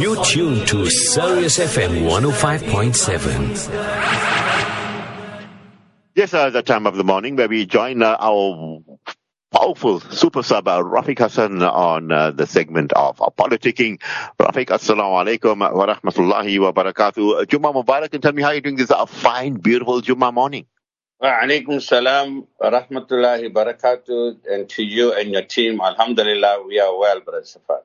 You're tuned to Sirius FM 105.7. Yes, uh, the time of the morning where we join uh, our powerful super sub uh, Rafiq Hassen on uh, the segment of uh, politicking. Rafiq, assalamu alaikum wa rahmatullahi wa barakatuh. Jumma Mubarak and tell me how you're doing this uh, fine, beautiful Jumma morning. Wa alaikum salam wa rahmatullahi wa barakatuh and to you and your team. Alhamdulillah, we are well, Brother Safar.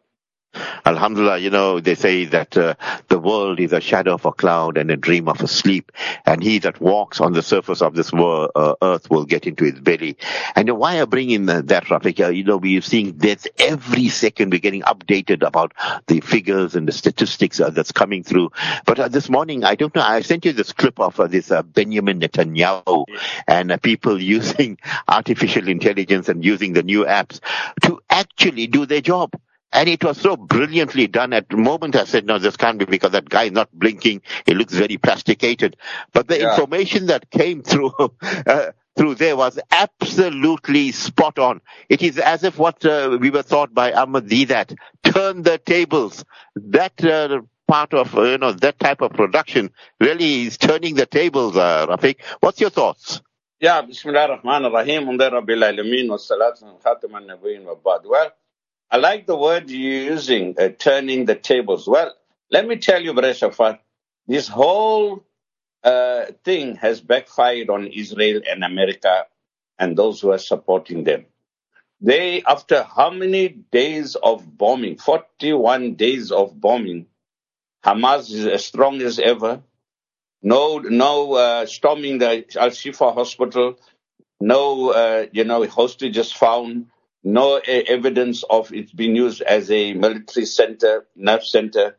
Alhamdulillah, you know, they say that uh, the world is a shadow of a cloud and a dream of a sleep. And he that walks on the surface of this world, uh, earth will get into his belly. And why I bring in that, Rafik, uh, you know, we're seeing deaths every second. We're getting updated about the figures and the statistics uh, that's coming through. But uh, this morning, I don't know, I sent you this clip of uh, this Benjamin Netanyahu and people using artificial intelligence and using the new apps to actually do their job. And it was so brilliantly done. At the moment, I said, no, this can't be because that guy is not blinking. He looks very plasticated. But the Yeah. information that came through, uh, through there was absolutely spot on. It is as if what uh, we were taught by Ahmad that turn the tables. That uh, part of, uh, you know, that type of production really is turning the tables, uh, Rafiq. What's your thoughts? Yeah, Bismillah ar-Rahman ar-Rahim. Alhamdulillah Rabbil Alameen wa salatu wa khatam al-Nabiyyin wa ba'd. Well, I like the word you're using, uh, turning the tables. Well, let me tell you, Brother Shafat, this whole uh, thing has backfired on Israel and America and those who are supporting them. They, after how many days of bombing, 41 days of bombing, Hamas is as strong as ever. No, no uh, storming the Al Shifa hospital. No, uh, you know, hostages found. No uh, evidence of it being used as a military center, nerve center.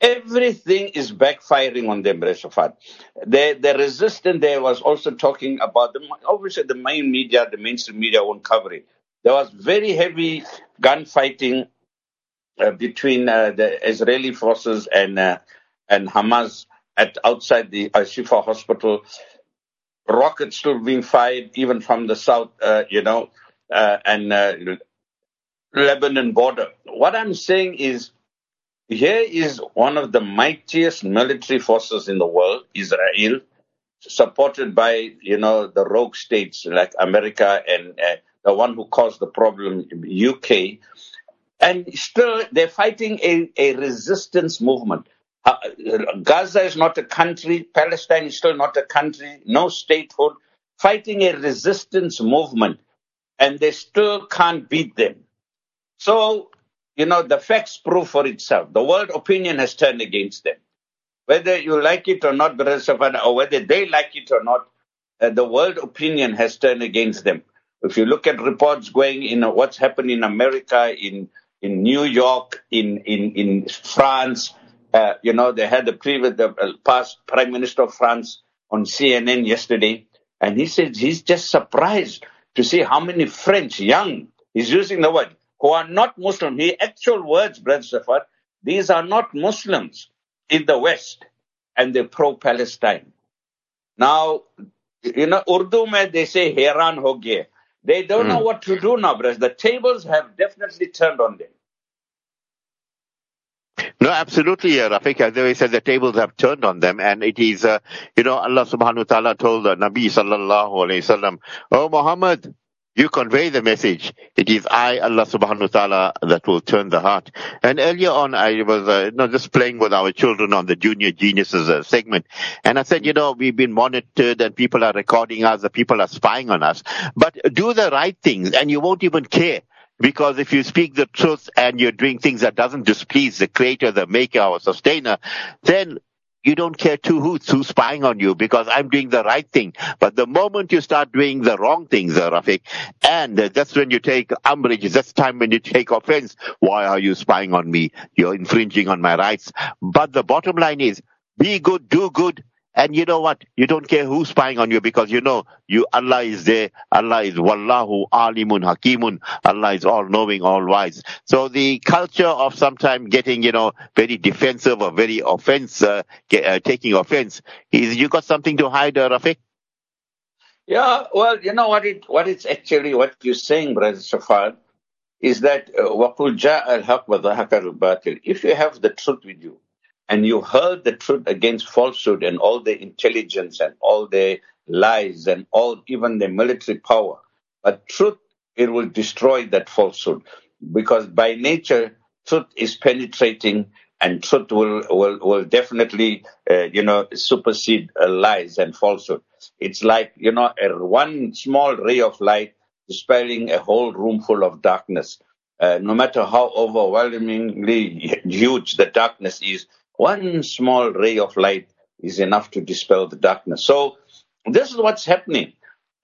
Everything is backfiring on them, Reshafat. The, the resistance there was also talking about the, obviously the main media, the mainstream media won't cover it. There was very heavy gunfighting uh, between uh, the Israeli forces and uh, and Hamas at outside the Al Shifa hospital. Rockets still being fired even from the south, uh, you know, uh, and uh, Lebanon border. What I'm saying is, here is one of the mightiest military forces in the world, Israel, supported by you know the rogue states like America and uh, the one who caused the problem, UK, and still they're fighting a, a resistance movement. Uh, Gaza is not a country, Palestine is still not a country, no statehood, fighting a resistance movement, and they still can't beat them. So, you know, the facts prove for itself. The world opinion has turned against them. Whether you like it or not, Brother Safan, or whether they like it or not, uh, the world opinion has turned against them. If you look at reports going in uh, what's happened in America, in in New York, in in in France, uh, you know, they had the previous, the uh, past Prime Minister of France on CNN yesterday, and he said he's just surprised to see how many French young, he's using the word, who are not Muslim. He actual words, Brother Safar, these are not Muslims in the West, and they're pro-Palestine. Now, you know, Urdu mein they say heran ho. They don't hmm. know what to do now, brothers. The tables have definitely turned on them. No, absolutely, uh, Rafiq. As they said, the tables have turned on them, and it is, uh, you know, Allah subhanahu wa ta'ala told the Nabi sallallahu alayhi wasallam, Oh Muhammad, you convey the message. It is I, Allah subhanahu wa ta'ala, that will turn the heart. And earlier on, I was, uh, you know, just playing with our children on the Junior Geniuses uh, segment. And I said, you know, we've been monitored and people are recording us, the people are spying on us. But do the right things and you won't even care. Because if you speak the truth and you're doing things that doesn't displease the creator, the maker, or sustainer, then you don't care two hoots who's spying on you because I'm doing the right thing. But the moment you start doing the wrong things, Rafiq, and that's when you take umbrage, that's time when you take offense. Why are you spying on me? You're infringing on my rights. But the bottom line is, be good, do good, and you know what? You don't care who's spying on you because you know you Allah is there. Allah is Wallahu Alimun Hakimun. Allah is all knowing, all wise. So the culture of sometimes getting, you know, very defensive or very offense, uh, get, uh, taking offense is you got something to hide, uh, Rafiq? Yeah, well, you know what it, what it's actually, what you're saying, Brother Shafat, is that, uh, وَقُلْ جَاءَ الْحَقْ وَضَحَكَ If you have the truth with you, and you heard the truth against falsehood and all the intelligence and all the lies and all even the military power, but truth, it will destroy that falsehood. Because by nature, truth is penetrating and truth will will, will definitely uh, you know supersede uh, lies and falsehood. It's like you know a one small ray of light dispelling a whole room full of darkness. Uh, no matter how overwhelmingly huge the darkness is one small ray of light is enough to dispel the darkness so this is what's happening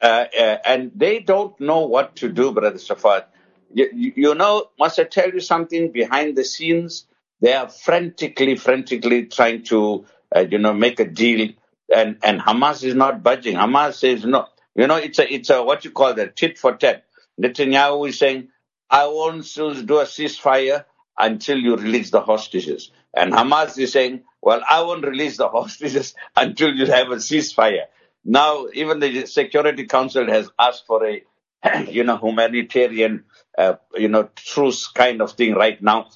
uh, uh, and they don't know what to do brother Safad. You, you know must i tell you something behind the scenes they are frantically, frantically trying to, uh, you know, make a deal, and and Hamas is not budging. Hamas says no. You know, it's a it's a what you call that tit for tat. Netanyahu is saying, I won't do a ceasefire until you release the hostages, and Hamas is saying, well, I won't release the hostages until you have a ceasefire. Now, even the Security Council has asked for a, you know, humanitarian, uh, you know, truce kind of thing right now.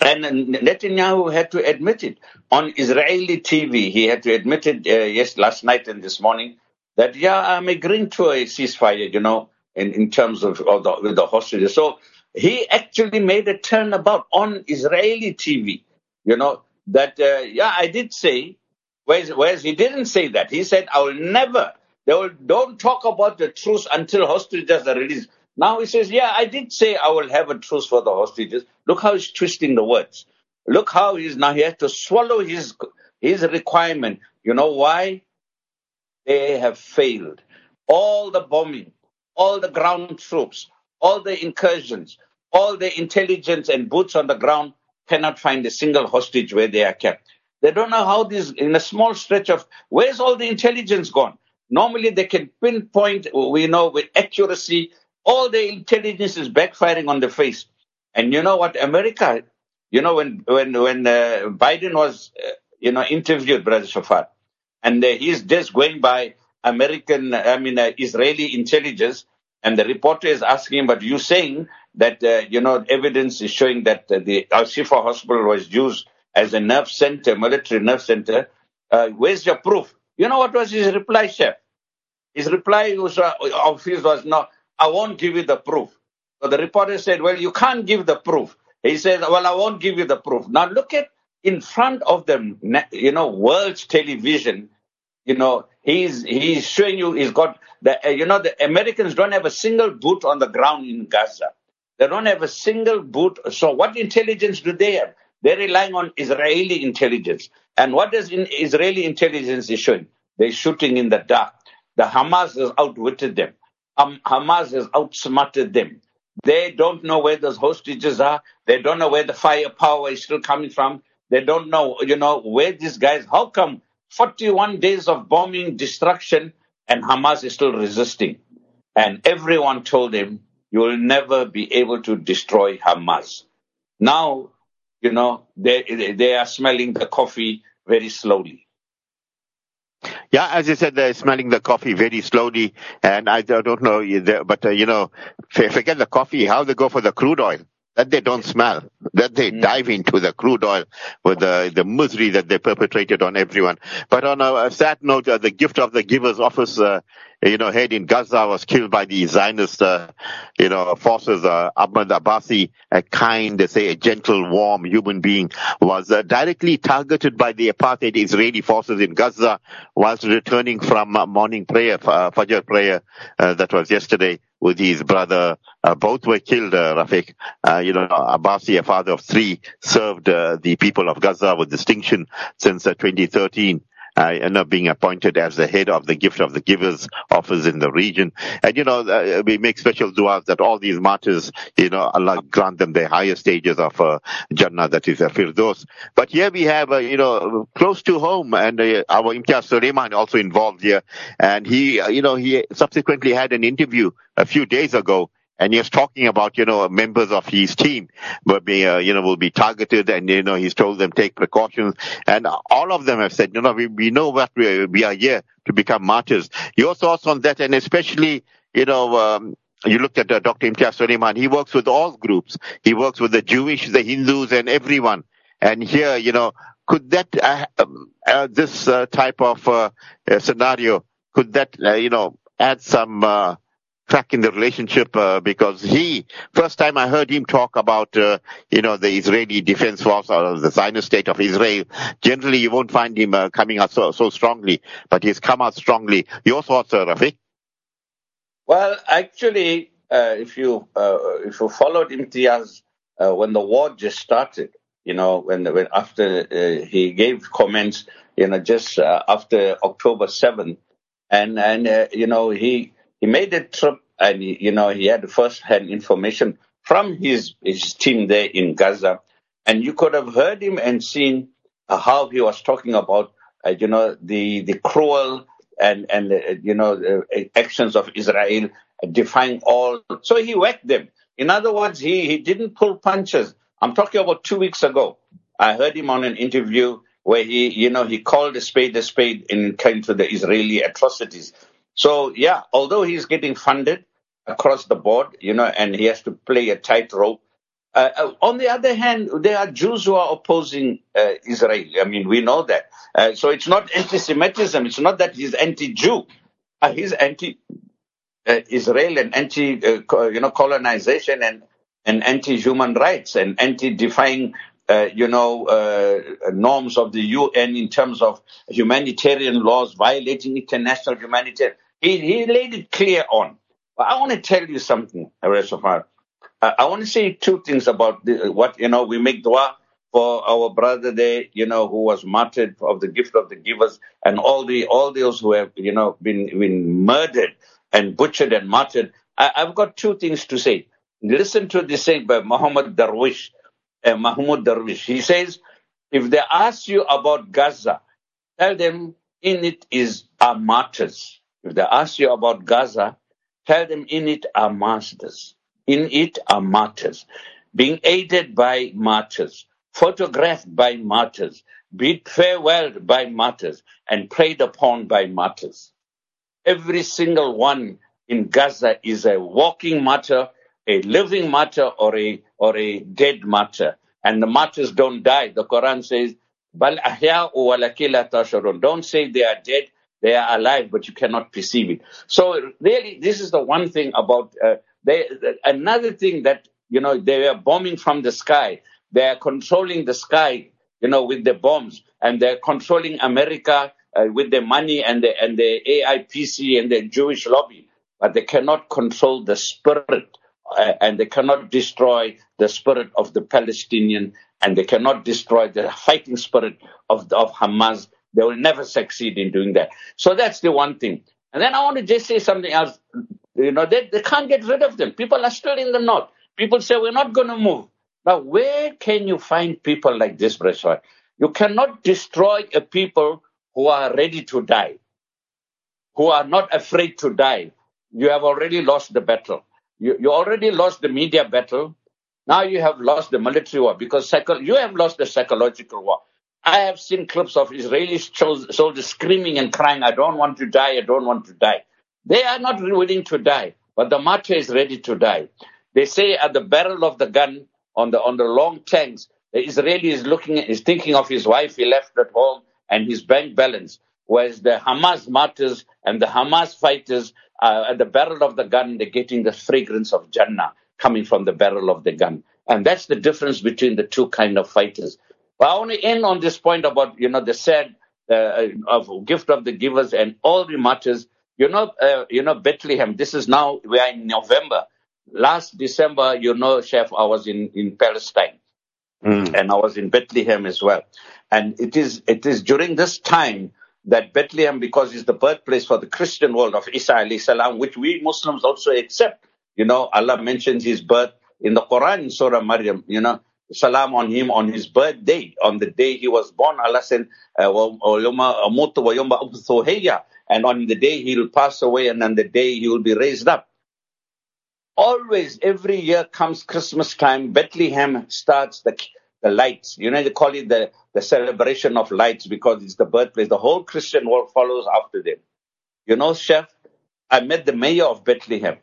And Netanyahu had to admit it on Israeli TV. He had to admit it uh, yes last night and this morning that yeah I'm agreeing to a ceasefire. You know, in, in terms of, of the, with the hostages. So he actually made a turnabout on Israeli TV. You know that uh, yeah I did say. Whereas, whereas he didn't say that. He said I will never. They will don't talk about the truce until hostages are released. Now he says, yeah, I did say I will have a truce for the hostages. Look how he's twisting the words. Look how he's now he has to swallow his his requirement. You know why? They have failed. All the bombing, all the ground troops, all the incursions, all the intelligence and boots on the ground cannot find a single hostage where they are kept. They don't know how this, in a small stretch of, where's all the intelligence gone? Normally they can pinpoint, we know with accuracy, all the intelligence is backfiring on the face. And you know what, America, you know, when when when uh, Biden was, uh, you know, interviewed, Brother Shafat, and uh, he's just going by American, I mean, uh, Israeli intelligence, and the reporter is asking him, but you saying that, uh, you know, evidence is showing that uh, the Al Shifa hospital was used as a nerve center, military nerve center. where's your proof? You know what was his reply, chef? His reply was, of his was, no, I won't give you the proof. So the reporter said, well, you can't give the proof. He said, well, I won't give you the proof. Now look at in front of them, you know, world's television, you know, he's, he's showing you, he's got the, uh, you know, the Americans don't have a single boot on the ground in Gaza. They don't have a single boot. So what intelligence do they have? They're relying on Israeli intelligence. And what does in Israeli intelligence is showing? They're shooting in the dark. The Hamas has outwitted them um, Hamas has outsmarted them. They don't know where those hostages are. They don't know where the firepower is still coming from. They don't know, you know, where these guys, how come 41 days of bombing, destruction, and Hamas is still resisting? And everyone told him, you will never be able to destroy Hamas. Now, you know, they, they are smelling the coffee very slowly. Yeah, as you said, they're smelling the coffee very slowly, and I don't know, but uh, you know, forget the coffee. How they go for the crude oil? That they don't smell. That they mm. dive into the crude oil with the the misery that they perpetrated on everyone. But on a, a sad note, uh, the gift of the giver's office uh, you know, head in Gaza was killed by the Zionist, uh, you know, forces. Uh, Ahmad Abbasi, a kind, they say, a gentle, warm human being, was uh, directly targeted by the apartheid Israeli forces in Gaza whilst returning from morning prayer, uh, Fajr prayer, uh, that was yesterday with his brother. Uh, both were killed, uh. Uh, you know, Abbasi, a father of three, served uh, the people of Gaza with distinction since uh, 2013 uh, end up being appointed as the head of the gift of the givers office in the region. And, you know, uh, we make special du'as that all these martyrs, you know, Allah grant them the higher stages of uh, Jannah, that is uh, Firdaus. But here we have, uh, you know, close to home and uh, our Imtiaz Sooliman also involved here. And he, uh, you know, he subsequently had an interview a few days ago and he was talking about you know members of his team will be uh, you know will be targeted and you know he's told them take precautions and all of them have said you know we, we know what we, we are here to become martyrs your thoughts on that and especially you know um, you looked at uh, Dr. Imtiaz Sooliman, he works with all groups. He works with the Jewish, the Hindus, and everyone. And here, you know, could that, uh, um, uh, this uh, type of uh, uh, scenario, could that, you know, add some crack in the relationship? because he, first time I heard him talk about, you know, the Israeli Defense Force or the Zionist state of Israel, generally you won't find him coming out so, so strongly, but he's come out strongly. Your thoughts, Rafiq? Well, actually, uh, if you uh, if you followed Imtiaz uh, when the war just started, you know, when when after uh, he gave comments, you know, just uh, after October seventh, and and uh, you know he he made a trip and he, you know he had first hand information from his his team there in Gaza, and you could have heard him and seen uh, how he was talking about uh, you know the the cruel and and uh, you know the uh, actions of Israel defying all. So he whacked them. In other words, he he didn't pull punches. I'm talking about two weeks ago. I heard him on an interview where he you know he called a spade a spade in came to the Israeli atrocities. So yeah, although he's getting funded across the board, you know, and he has to play a tightrope. Uh, uh, on the other hand, there are Jews who are opposing uh, Israel. I mean, we know that. Uh, so it's not anti-Semitism. It's not that he's anti-Jew. Uh, he's anti-Israel and anti, uh, you know, colonization and, and anti-human rights and anti-defying, you know, norms of the UN in terms of humanitarian laws, violating international humanitarian. He, he laid it clear on. But I want to tell you something, Arasafar. I want to say two things about the, what, you know, we make dua for our brother there, you know, who was martyred of the gift of the givers and all the, all those who have, you know, been, been murdered and butchered and martyred. I, have got two things to say. Listen to this saying by Muhammad Darwish, uh, Mahmoud Darwish. He says, if they ask you about Gaza, tell them in it is our martyrs. If they ask you about Gaza, tell them in it are masters in it are martyrs, being aided by martyrs, photographed by martyrs, bid farewell by martyrs, and preyed upon by martyrs. Every single one in Gaza is a walking martyr, a living martyr, or a or a dead martyr. And the martyrs don't die. The Quran says, Bal Don't say they are dead, they are alive, but you cannot perceive it. So really, this is the one thing about uh, they, another thing that, you know, they are bombing from the sky. They are controlling the sky, you know, with the bombs and they're controlling America uh, with the money and the, and the AIPAC and the Jewish lobby, but they cannot control the spirit uh, and they cannot destroy the spirit of the Palestinian and they cannot destroy the fighting spirit of, of Hamas. They will never succeed in doing that. So that's the one thing. And then I want to just say something else you know, they, they can't get rid of them. People are still in the north. People say, we're not going to move. Now, where can you find people like this, Breshwar? You cannot destroy a people who are ready to die, who are not afraid to die. You have already lost the battle. You, you already lost the media battle. Now you have lost the military war because psycho- you have lost the psychological war. I have seen clips of Israeli soldiers screaming and crying, I don't want to die, I don't want to die. They are not willing to die, but the martyr is ready to die. They say at the barrel of the gun on the on the long tanks, the Israeli is looking is thinking of his wife he left at home and his bank balance. Whereas the Hamas martyrs and the Hamas fighters at the barrel of the gun, they're getting the fragrance of Jannah coming from the barrel of the gun. And that's the difference between the two kind of fighters. But I want to end on this point about, you know, the sad uh, of gift of the givers and all the martyrs you know, uh, you know Bethlehem. This is now we are in November. Last December, you know, Chef, I was in in Palestine, mm. and I was in Bethlehem as well. And it is it is during this time that Bethlehem, because it's the birthplace for the Christian world of Isa alayhi salam, which we Muslims also accept. You know, Allah mentions his birth in the Quran in Surah Maryam. You know, salam on him on his birthday, on the day he was born. Allah said, uh, and on the day he'll pass away and on the day he will be raised up. Always, every year comes Christmas time, Bethlehem starts the, the lights. You know, they call it the, the celebration of lights because it's the birthplace. The whole Christian world follows after them. You know, Chef, I met the mayor of Bethlehem.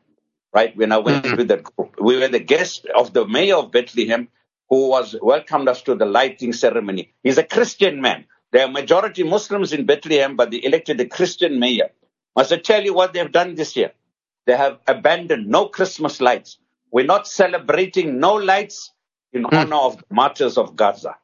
right? When I went Mhm. with that group, we were the guest of the mayor of Bethlehem, who was welcomed us to the lighting ceremony. He's a Christian man. There are majority Muslims in Bethlehem, but they elected a Christian mayor. I must I tell you what they've done this year? They have abandoned no Christmas lights. We're not celebrating no lights in honor of the martyrs of Gaza.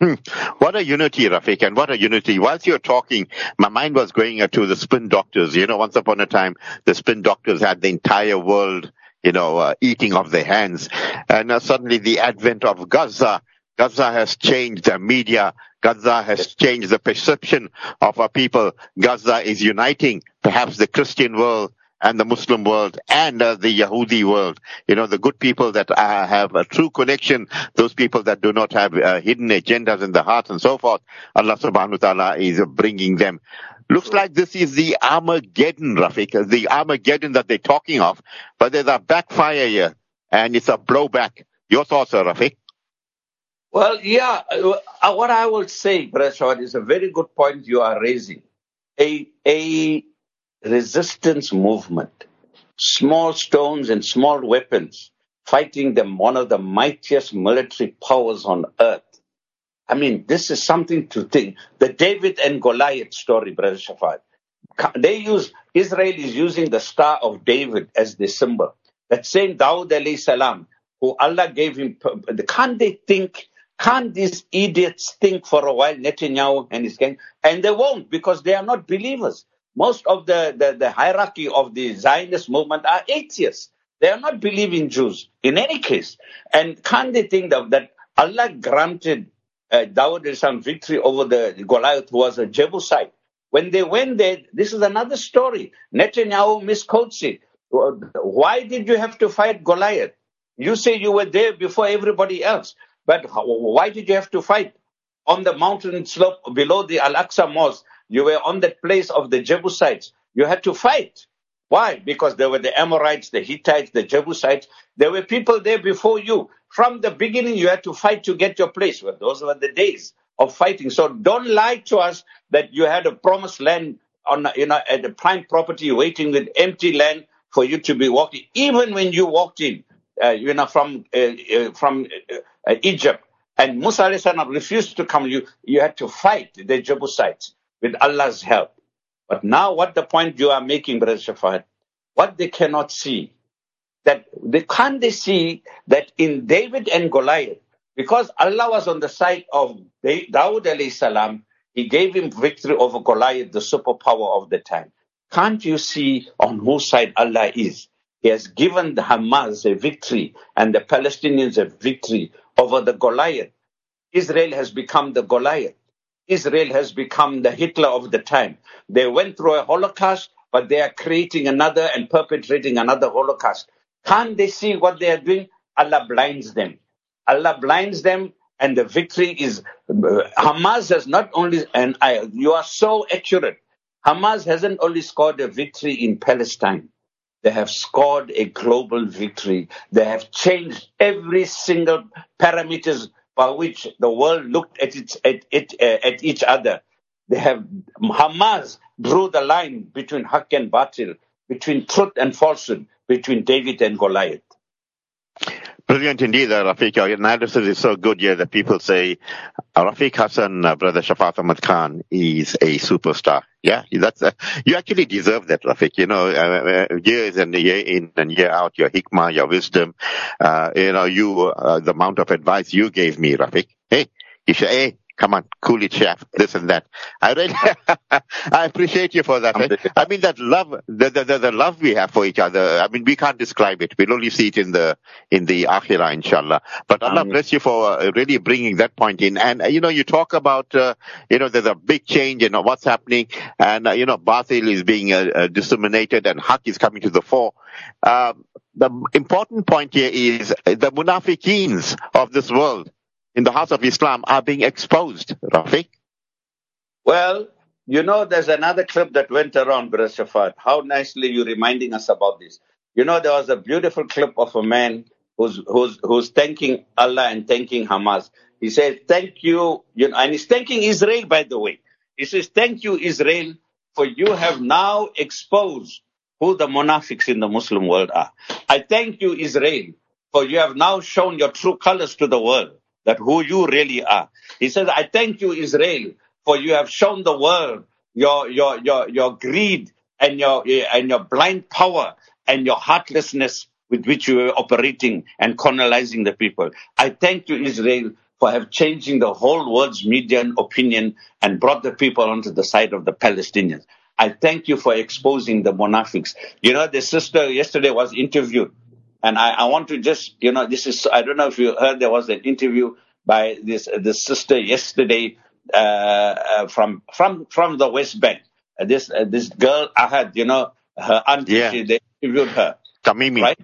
Hmm. What a unity, Rafiq, and what a unity. Whilst you're talking, my mind was going to the spin doctors. You know, once upon a time, the spin doctors had the entire world, you know, uh, eating of their hands. And uh, suddenly the advent of Gaza, Gaza has changed the media. Gaza has changed the perception of our people. Gaza is uniting perhaps the Christian world and the Muslim world and uh, the Yahudi world. You know, the good people that uh, have a true connection, those people that do not have uh, hidden agendas in the heart and so forth. Allah subhanahu wa ta'ala is bringing them. Looks like this is the Armageddon, Rafiq, the Armageddon that they're talking of, but there's a backfire here and it's a blowback. Your thoughts, sir, Rafiq? Well, yeah, uh, what I will say, Shawad, is a very good point you are raising. A, a resistance movement, small stones and small weapons, fighting them, one of the mightiest military powers on earth. I mean, this is something to think. The David and Goliath story, Brother Shafat. They use, Israel is using the Star of David as the symbol. That same Dawud alayhi salam, who Allah gave him, can't they think, can't these idiots think for a while, Netanyahu and his gang? And they won't because they are not believers. Most of the, the, the hierarchy of the Zionist movement are atheists. They are not believing Jews in any case. And can't they think that, that Allah granted uh, Dawud some victory over the Goliath who was a Jebusite? When they went there, this is another story. Netanyahu misquotes it. Why did you have to fight Goliath? You say you were there before everybody else, but why did you have to fight? On the mountain slope below the Al-Aqsa Mosque, you were on the place of the Jebusites. You had to fight. Why? Because there were the Amorites, the Hittites, the Jebusites. There were people there before you. From the beginning, you had to fight to get your place. Well, those were the days of fighting. So don't lie to us that you had a promised land on, you know, at a prime property waiting with empty land for you to be walking. Even when you walked in, uh, you know, from uh, uh, from uh, Egypt, and Musa refused to come, you you had to fight the Jebusites with Allah's help. But now, what the point you are making, Brother Shafat, what they cannot see, that they can't they see that in David and Goliath, because Allah was on the side of Dawud alayhi salam, he gave him victory over Goliath, the superpower of the time. Can't you see on whose side Allah is? He has given the Hamas a victory and the Palestinians a victory over the Goliath. Israel has become the Goliath. Israel has become the Hitler of the time. They went through a Holocaust, but they are creating another and perpetrating another Holocaust. Can't they see what they are doing? Allah blinds them. Allah blinds them, and the victory is uh, Hamas has not only, and I, you are so accurate. Hamas hasn't only scored a victory in Palestine. They have scored a global victory. They have changed every single parameters by which the world looked at it, at, it, uh, at each other. They have Hamas drew the line between haq and batil, between truth and falsehood, between David and Goliath. Brilliant indeed, uh, Rafiq. Your analysis is so good here that people say Rafiq Hassen, uh, brother Shafat Ahmad Khan, is a superstar. Yeah, that's uh, you actually deserve that, Rafik. You know, uh, uh, years and year in and year out, your hikmah, your wisdom, uh, you know, you uh, the amount of advice you gave me, Rafik. Hey, you should, hey, come on, cool it, chef, this and that. I really, I appreciate you for that. eh? I mean, that love, the, the, the, the love we have for each other. I mean, we can't describe it. We'll only see it in the, in the akhirah, inshallah. But Allah Amen. bless you for uh, really bringing that point in. And, uh, you know, you talk about, uh, you know, there's a big change in what's happening and, uh, you know, batil is being uh, uh, disseminated and haq is coming to the fore. Um, the important point here is the munafiqeens of this world in the house of Islam are being exposed, Rafiq. Well, you know, there's another clip that went around, Brother. How nicely you're reminding us about this. You know, there was a beautiful clip of a man who's who's who's thanking Allah and thanking Hamas. He says, "Thank you," you know, and he's thanking Israel, by the way. He says, "Thank you, Israel, for you have now exposed who the monafics in the Muslim world are. I thank you, Israel, for you have now shown your true colors to the world, that who you really are. He says, I thank you, Israel, for you have shown the world your, your, your, your greed and your, and your blind power and your heartlessness with which you were operating and colonizing the people. I thank you, Israel, for have changing the whole world's media opinion and brought the people onto the side of the Palestinians. I thank you for exposing the monafics. You know, the sister yesterday was interviewed, and I, I want to just, you know, this is, I don't know if you heard there was an interview by this, the sister yesterday, uh, uh, from, from, from the West Bank. Uh, this, uh, this girl, I had, you know, her auntie, Yeah. they interviewed her. Tamimi. Right?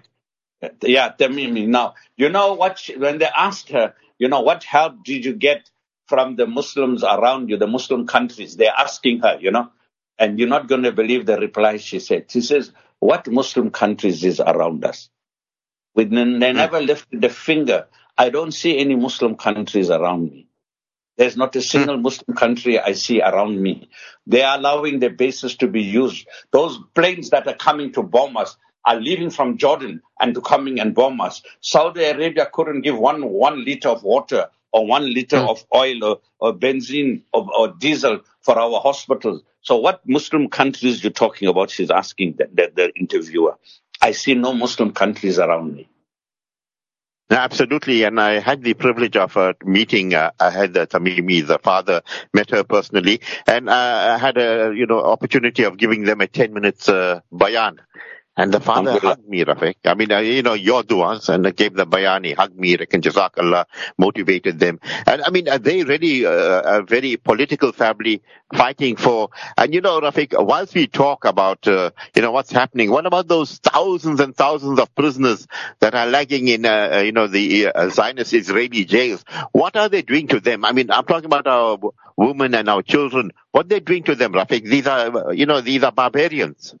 Yeah, Tamimi. Now, you know what, she, when they asked her, you know, what help did you get from the Muslims around you, the Muslim countries? They're asking her, you know, and you're not going to believe the reply she said. She says, what Muslim countries is around us? With, they hmm. never lifted a finger. I don't see any Muslim countries around me. There's not a single hmm. Muslim country I see around me. They are allowing their bases to be used. Those planes that are coming to bomb us are leaving from Jordan and to coming and bomb us. Saudi Arabia couldn't give one one liter of water or one liter hmm. of oil or, or benzene or, or diesel for our hospitals. So what Muslim countries you're talking about? She's asking the, the, the interviewer. I see no Muslim countries around me. Absolutely, and I had the privilege of uh, meeting. Uh, I had uh, Tamimi, the father, met her personally, and uh, I had a you know opportunity of giving them a ten minutes uh, bayan. And the father Alhamdulillah. hugged me, Rafiq. I mean, uh, you know, your du'as, and I gave the bayani, hugged me, and Jazakallah, motivated them. And I mean, uh, they really, uh, a very political family fighting for, and you know, Rafiq, whilst we talk about, uh, you know, what's happening, what about those thousands and thousands of prisoners that are lagging in, uh, uh, you know, the uh, Zionist Israeli jails? What are they doing to them? I mean, I'm talking about our women and our children. What they're doing to them, Rafiq? These are, uh, you know, these are barbarians.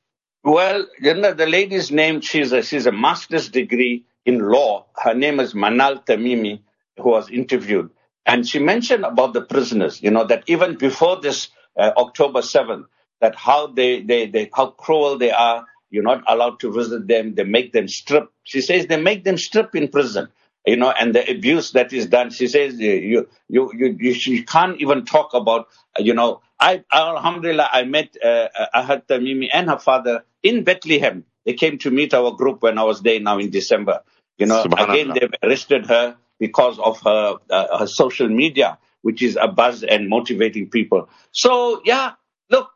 Well, you know, the lady's name, she's a, she's a master's degree in law. Her name is Manal Tamimi, who was interviewed. And she mentioned about the prisoners, you know, that even before this uh, October 7th, that how they, they, they, how cruel they are. You're not allowed to visit them. They make them strip. She says they make them strip in prison, you know, and the abuse that is done. She says you, you, you, you, you can't even talk about, you know, I, Alhamdulillah, I met uh, uh, Ahed Tamimi and her father in Bethlehem. They came to meet our group when I was there now in December. You know, again, they've arrested her because of her, uh, her social media, which is a buzz and motivating people. So, yeah, look,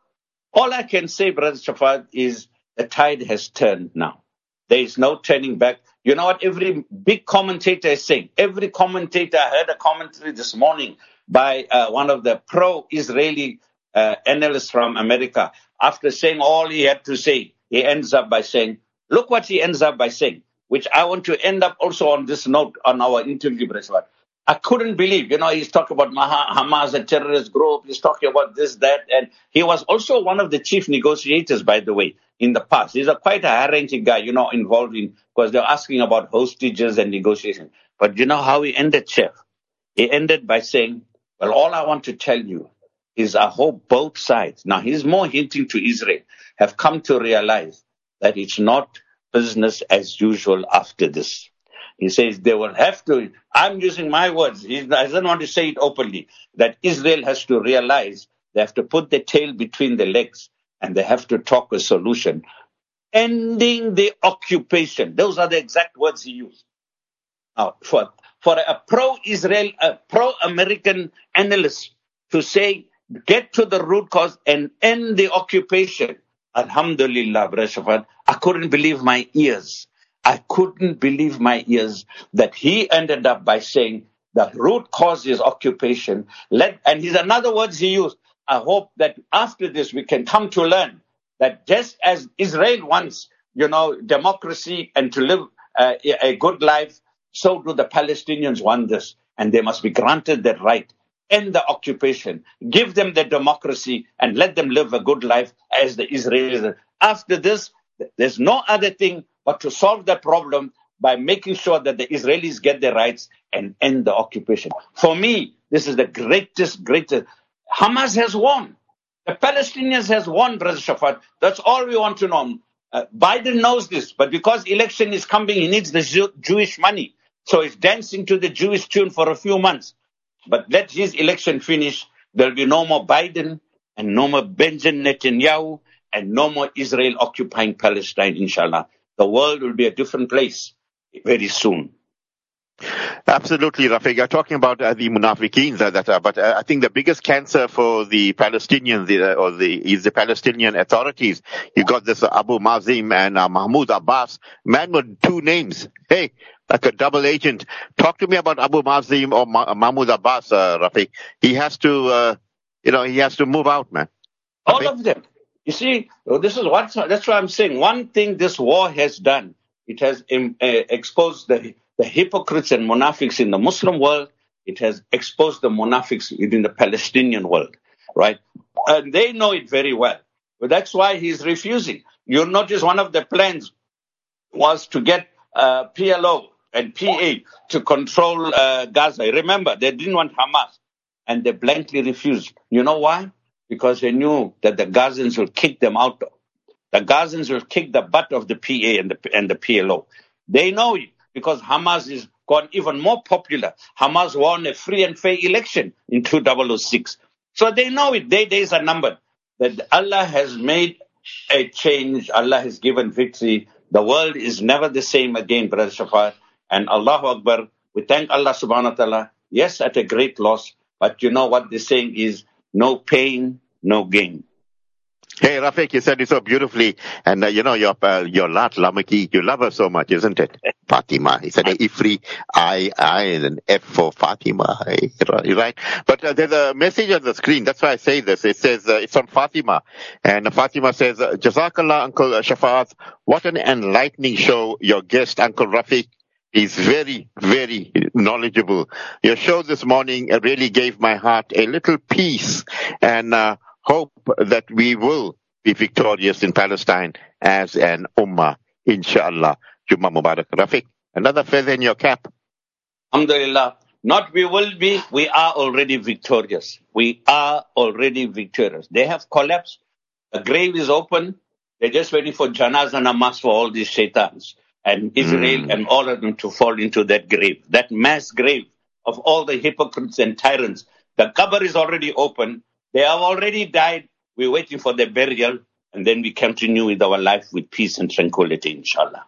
all I can say, Brother Shafat, is the tide has turned now. There is no turning back. You know what every big commentator is saying? Every commentator, I heard a commentary this morning by uh, one of the pro-Israeli uh, analysts from America. After saying all he had to say, he ends up by saying, look what he ends up by saying, which I want to end up also on this note on our interview, Breshwat. I couldn't believe, you know, he's talking about Hamas, a terrorist group. He's talking about this, that, and he was also one of the chief negotiators, by the way, in the past. He's a quite a high-ranking guy, you know, involved in because they're asking about hostages and negotiation. But you know how he ended, Chef? He ended by saying, "Well, all I want to tell you is I hope both sides." Now he's more hinting to Israel have come to realize that it's not business as usual after this. He says they will have to, I'm using my words, he doesn't want to say it openly, that Israel has to realize they have to put the tail between the legs and they have to talk a solution. Ending the occupation. Those are the exact words he used. Now, for, for a pro-Israel, a pro-American analyst to say, get to the root cause and end the occupation, Alhamdulillah, Brashafat, I couldn't believe my ears. I couldn't believe my ears that he ended up by saying the root cause is occupation. Let, and his another words he used. I hope that after this we can come to learn that just as Israel wants, you know, democracy and to live uh, a a good life, so do the Palestinians want this, and they must be granted that right. End the occupation, give them the democracy, and let them live a good life as the Israelis. After this, there's no other thing but to solve that problem by making sure that the Israelis get their rights and end the occupation. For me, this is the greatest, greatest. Hamas has won. The Palestinians has won, Brother Shafat. That's all we want to know. Uh, Biden knows this, but because election is coming, he needs the Jew- Jewish money. So he's dancing to the Jewish tune for a few months. But let his election finish. There'll be no more Biden and no more Benjamin Netanyahu and no more Israel occupying Palestine, inshallah. The world will be a different place very soon. Absolutely, Rafiq. You're talking about uh, the Munafiqeen, that, uh, but I think the biggest cancer for the Palestinians uh, or the is the Palestinian authorities. You got this Abu Mazen and uh, Mahmoud Abbas, man with two names. Hey, like a double agent. Talk to me about Abu Mazen or Ma- Mahmoud Abbas, uh, Rafiq. He has to, uh, you know, he has to move out, man. All Rafiq? of them. You see, this is what that's what I'm saying. One thing this war has done, it has um, exposed the the hypocrites and monafics in the Muslim world. It has exposed the monafics within the Palestinian world, right? And they know it very well. But that's why he's refusing. You'll notice one of the plans was to get uh, PLO and PA to control uh, Gaza. Remember, they didn't want Hamas, and they blankly refused. You know why? Because they knew that the Gazans will kick them out. The Gazans will kick the butt of the PA and the, and the PLO. They know it because Hamas is gone even more popular. Hamas won a free and fair election in 2006. So they know it. Their days are numbered. That Allah has made a change. Allah has given victory. The world is never the same again, Brother Shafat. And Allahu Akbar. We thank Allah subhanahu wa ta'ala. Yes, at a great loss. But you know what they're saying is no pain, no gain. Hey, Rafiq, you said it so beautifully. And, uh, you know, your, uh, your Lat Lamaki, you love her so much, isn't it? Fatima. He said, Ifri, I, I, and an F for Fatima. Right? But uh, there's a message on the screen. That's why I say this. It says, uh, it's from Fatima. And Fatima says, Jazakallah, Uncle Shafaz. What an enlightening show. Your guest, Uncle Rafiq, is very, very knowledgeable. Your show this morning really gave my heart a little peace. And, uh, hope that we will be victorious in Palestine as an ummah, inshallah. Jumma Mubarak. Rafiq, another feather in your cap. Alhamdulillah. Not we will be, we are already victorious. We are already victorious. They have collapsed. The grave is open. They're just waiting for janazah namaz for all these shaitans and Israel mm. and all of them to fall into that grave, that mass grave of all the hypocrites and tyrants. The cover is already open. They have already died. We're waiting for their burial, and then we continue with our life with peace and tranquility, inshallah.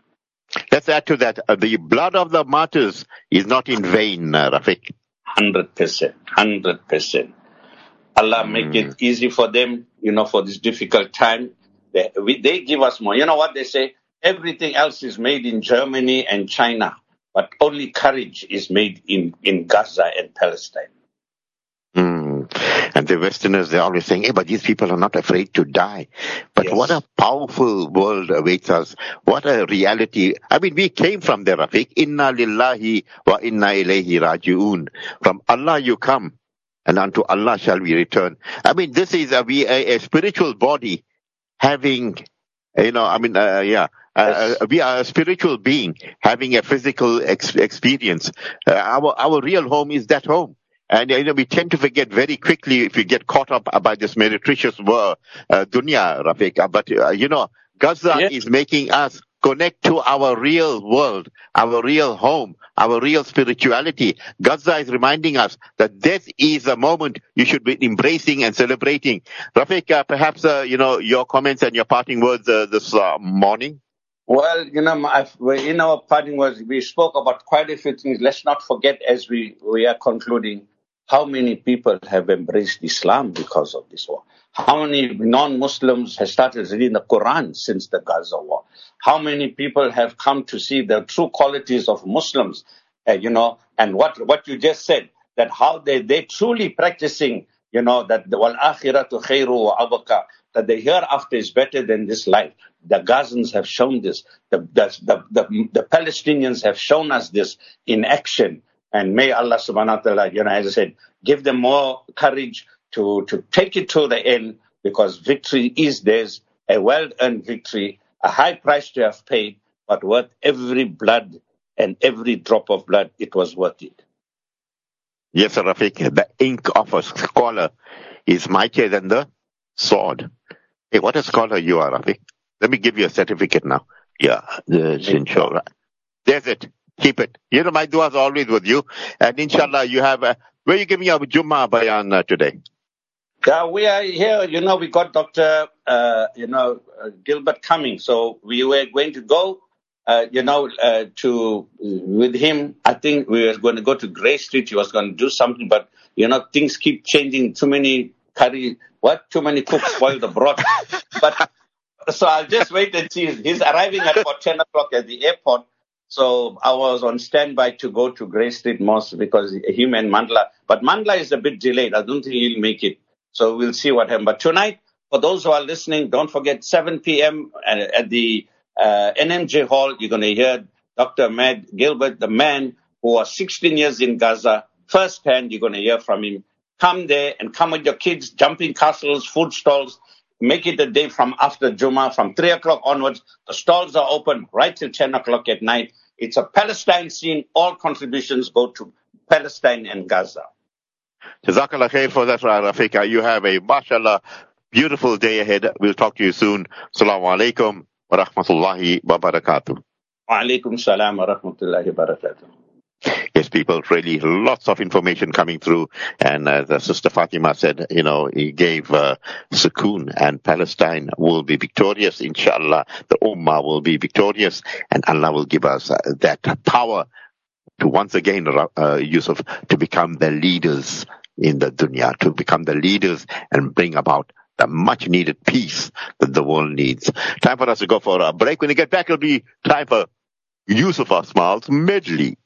Let's add to that. Uh, the blood of the martyrs is not in vain, uh, Rafiq. 100%. 100%. Allah mm. make it easy for them, you know, for this difficult time. They, we, they give us more. You know what they say? Everything else is made in Germany and China, but only courage is made in, in Gaza and Palestine. And the Westerners, they're always saying, hey, but these people are not afraid to die. But yes. what a powerful world awaits us. What a reality. I mean, we came from there, Rafiq. Inna lillahi wa inna ilayhi raji'un. From Allah you come and unto Allah shall we return. I mean, this is a, we, a, a spiritual body having, you know, I mean, uh, yeah, uh, uh, we are a spiritual being having a physical ex- experience. Uh, our our real home is that home. And you know, we tend to forget very quickly if we get caught up by this meretricious world, uh, dunya, Rafiq. Uh, but uh, you know, Gaza yes. is making us connect to our real world, our real home, our real spirituality. Gaza is reminding us that this is a moment you should be embracing and celebrating. Rafiq, uh, perhaps uh, you know your comments and your parting words uh, this uh, morning. Well, you know, in our parting words, we spoke about quite a few things. Let's not forget, as we, we are concluding, how many people have embraced Islam because of this war? How many non-Muslims have started reading the Quran since the Gaza war? How many people have come to see the true qualities of Muslims? Uh, you know, and what what you just said that how they they truly practicing, you know, that the wal akhiratu khairu wa abaka, that the hereafter is better than this life. The Gazans have shown this. The, the, the, the, the Palestinians have shown us this in action. And may Allah subhanahu wa ta'ala, you know, as I said, give them more courage to, to take it to the end because victory is theirs, a well earned victory, a high price to have paid, but worth every blood and every drop of blood, it was worth it. Yes, Rafiq, the ink of a scholar is mightier than the sword. Hey, what a you are, Rafiq. Let me give you a certificate now. Yeah, it's inshallah. There's it. Keep it. You know, my duas are always with you. And inshallah, you have, uh, where are you giving your Jummah bayan uh, today? Yeah, we are here. You know, we got Dr. Uh, you know, uh, Gilbert coming. So we were going to go, uh, you know, uh, to, with him. I think we were going to go to Grey Street. He was going to do something, but, you know, things keep changing. Too many curry, what? Too many cooks spoil the broth. but, so I'll just wait and see. He's arriving at about 10 o'clock at the airport. So I was on standby to go to Grey Street Mosque because him and Mandla, but Mandla is a bit delayed. I don't think he'll make it. So we'll see what happens. But tonight, for those who are listening, don't forget 7 p.m. at, at the uh, NMJ Hall. You're going to hear Dr. Ahmed Gilbert, the man who was 16 years in Gaza. Firsthand, you're going to hear from him. Come there and come with your kids, jumping castles, food stalls. Make it a day from after Juma, from 3 o'clock onwards. The stalls are open right till 10 o'clock at night. It's a Palestine scene. All contributions go to Palestine and Gaza. Jazakallah khair for that, Rafika. You have a, mashallah, beautiful day ahead. We'll talk to you soon. Assalamu alaikum wa rahmatullahi wa barakatuh. Wa alaikum salam wa rahmatullahi wa barakatuh. Yes, people, really lots of information coming through. And as uh, Sister Fatima said, you know, he gave uh, and Palestine will be victorious, inshallah. The Ummah will be victorious and Allah will give us uh, that power to once again, uh, Yusuf, to become the leaders in the dunya, to become the leaders and bring about the much needed peace that the world needs. Time for us to go for a break. When we get back, it'll be time for Yusuf Asmal's medley.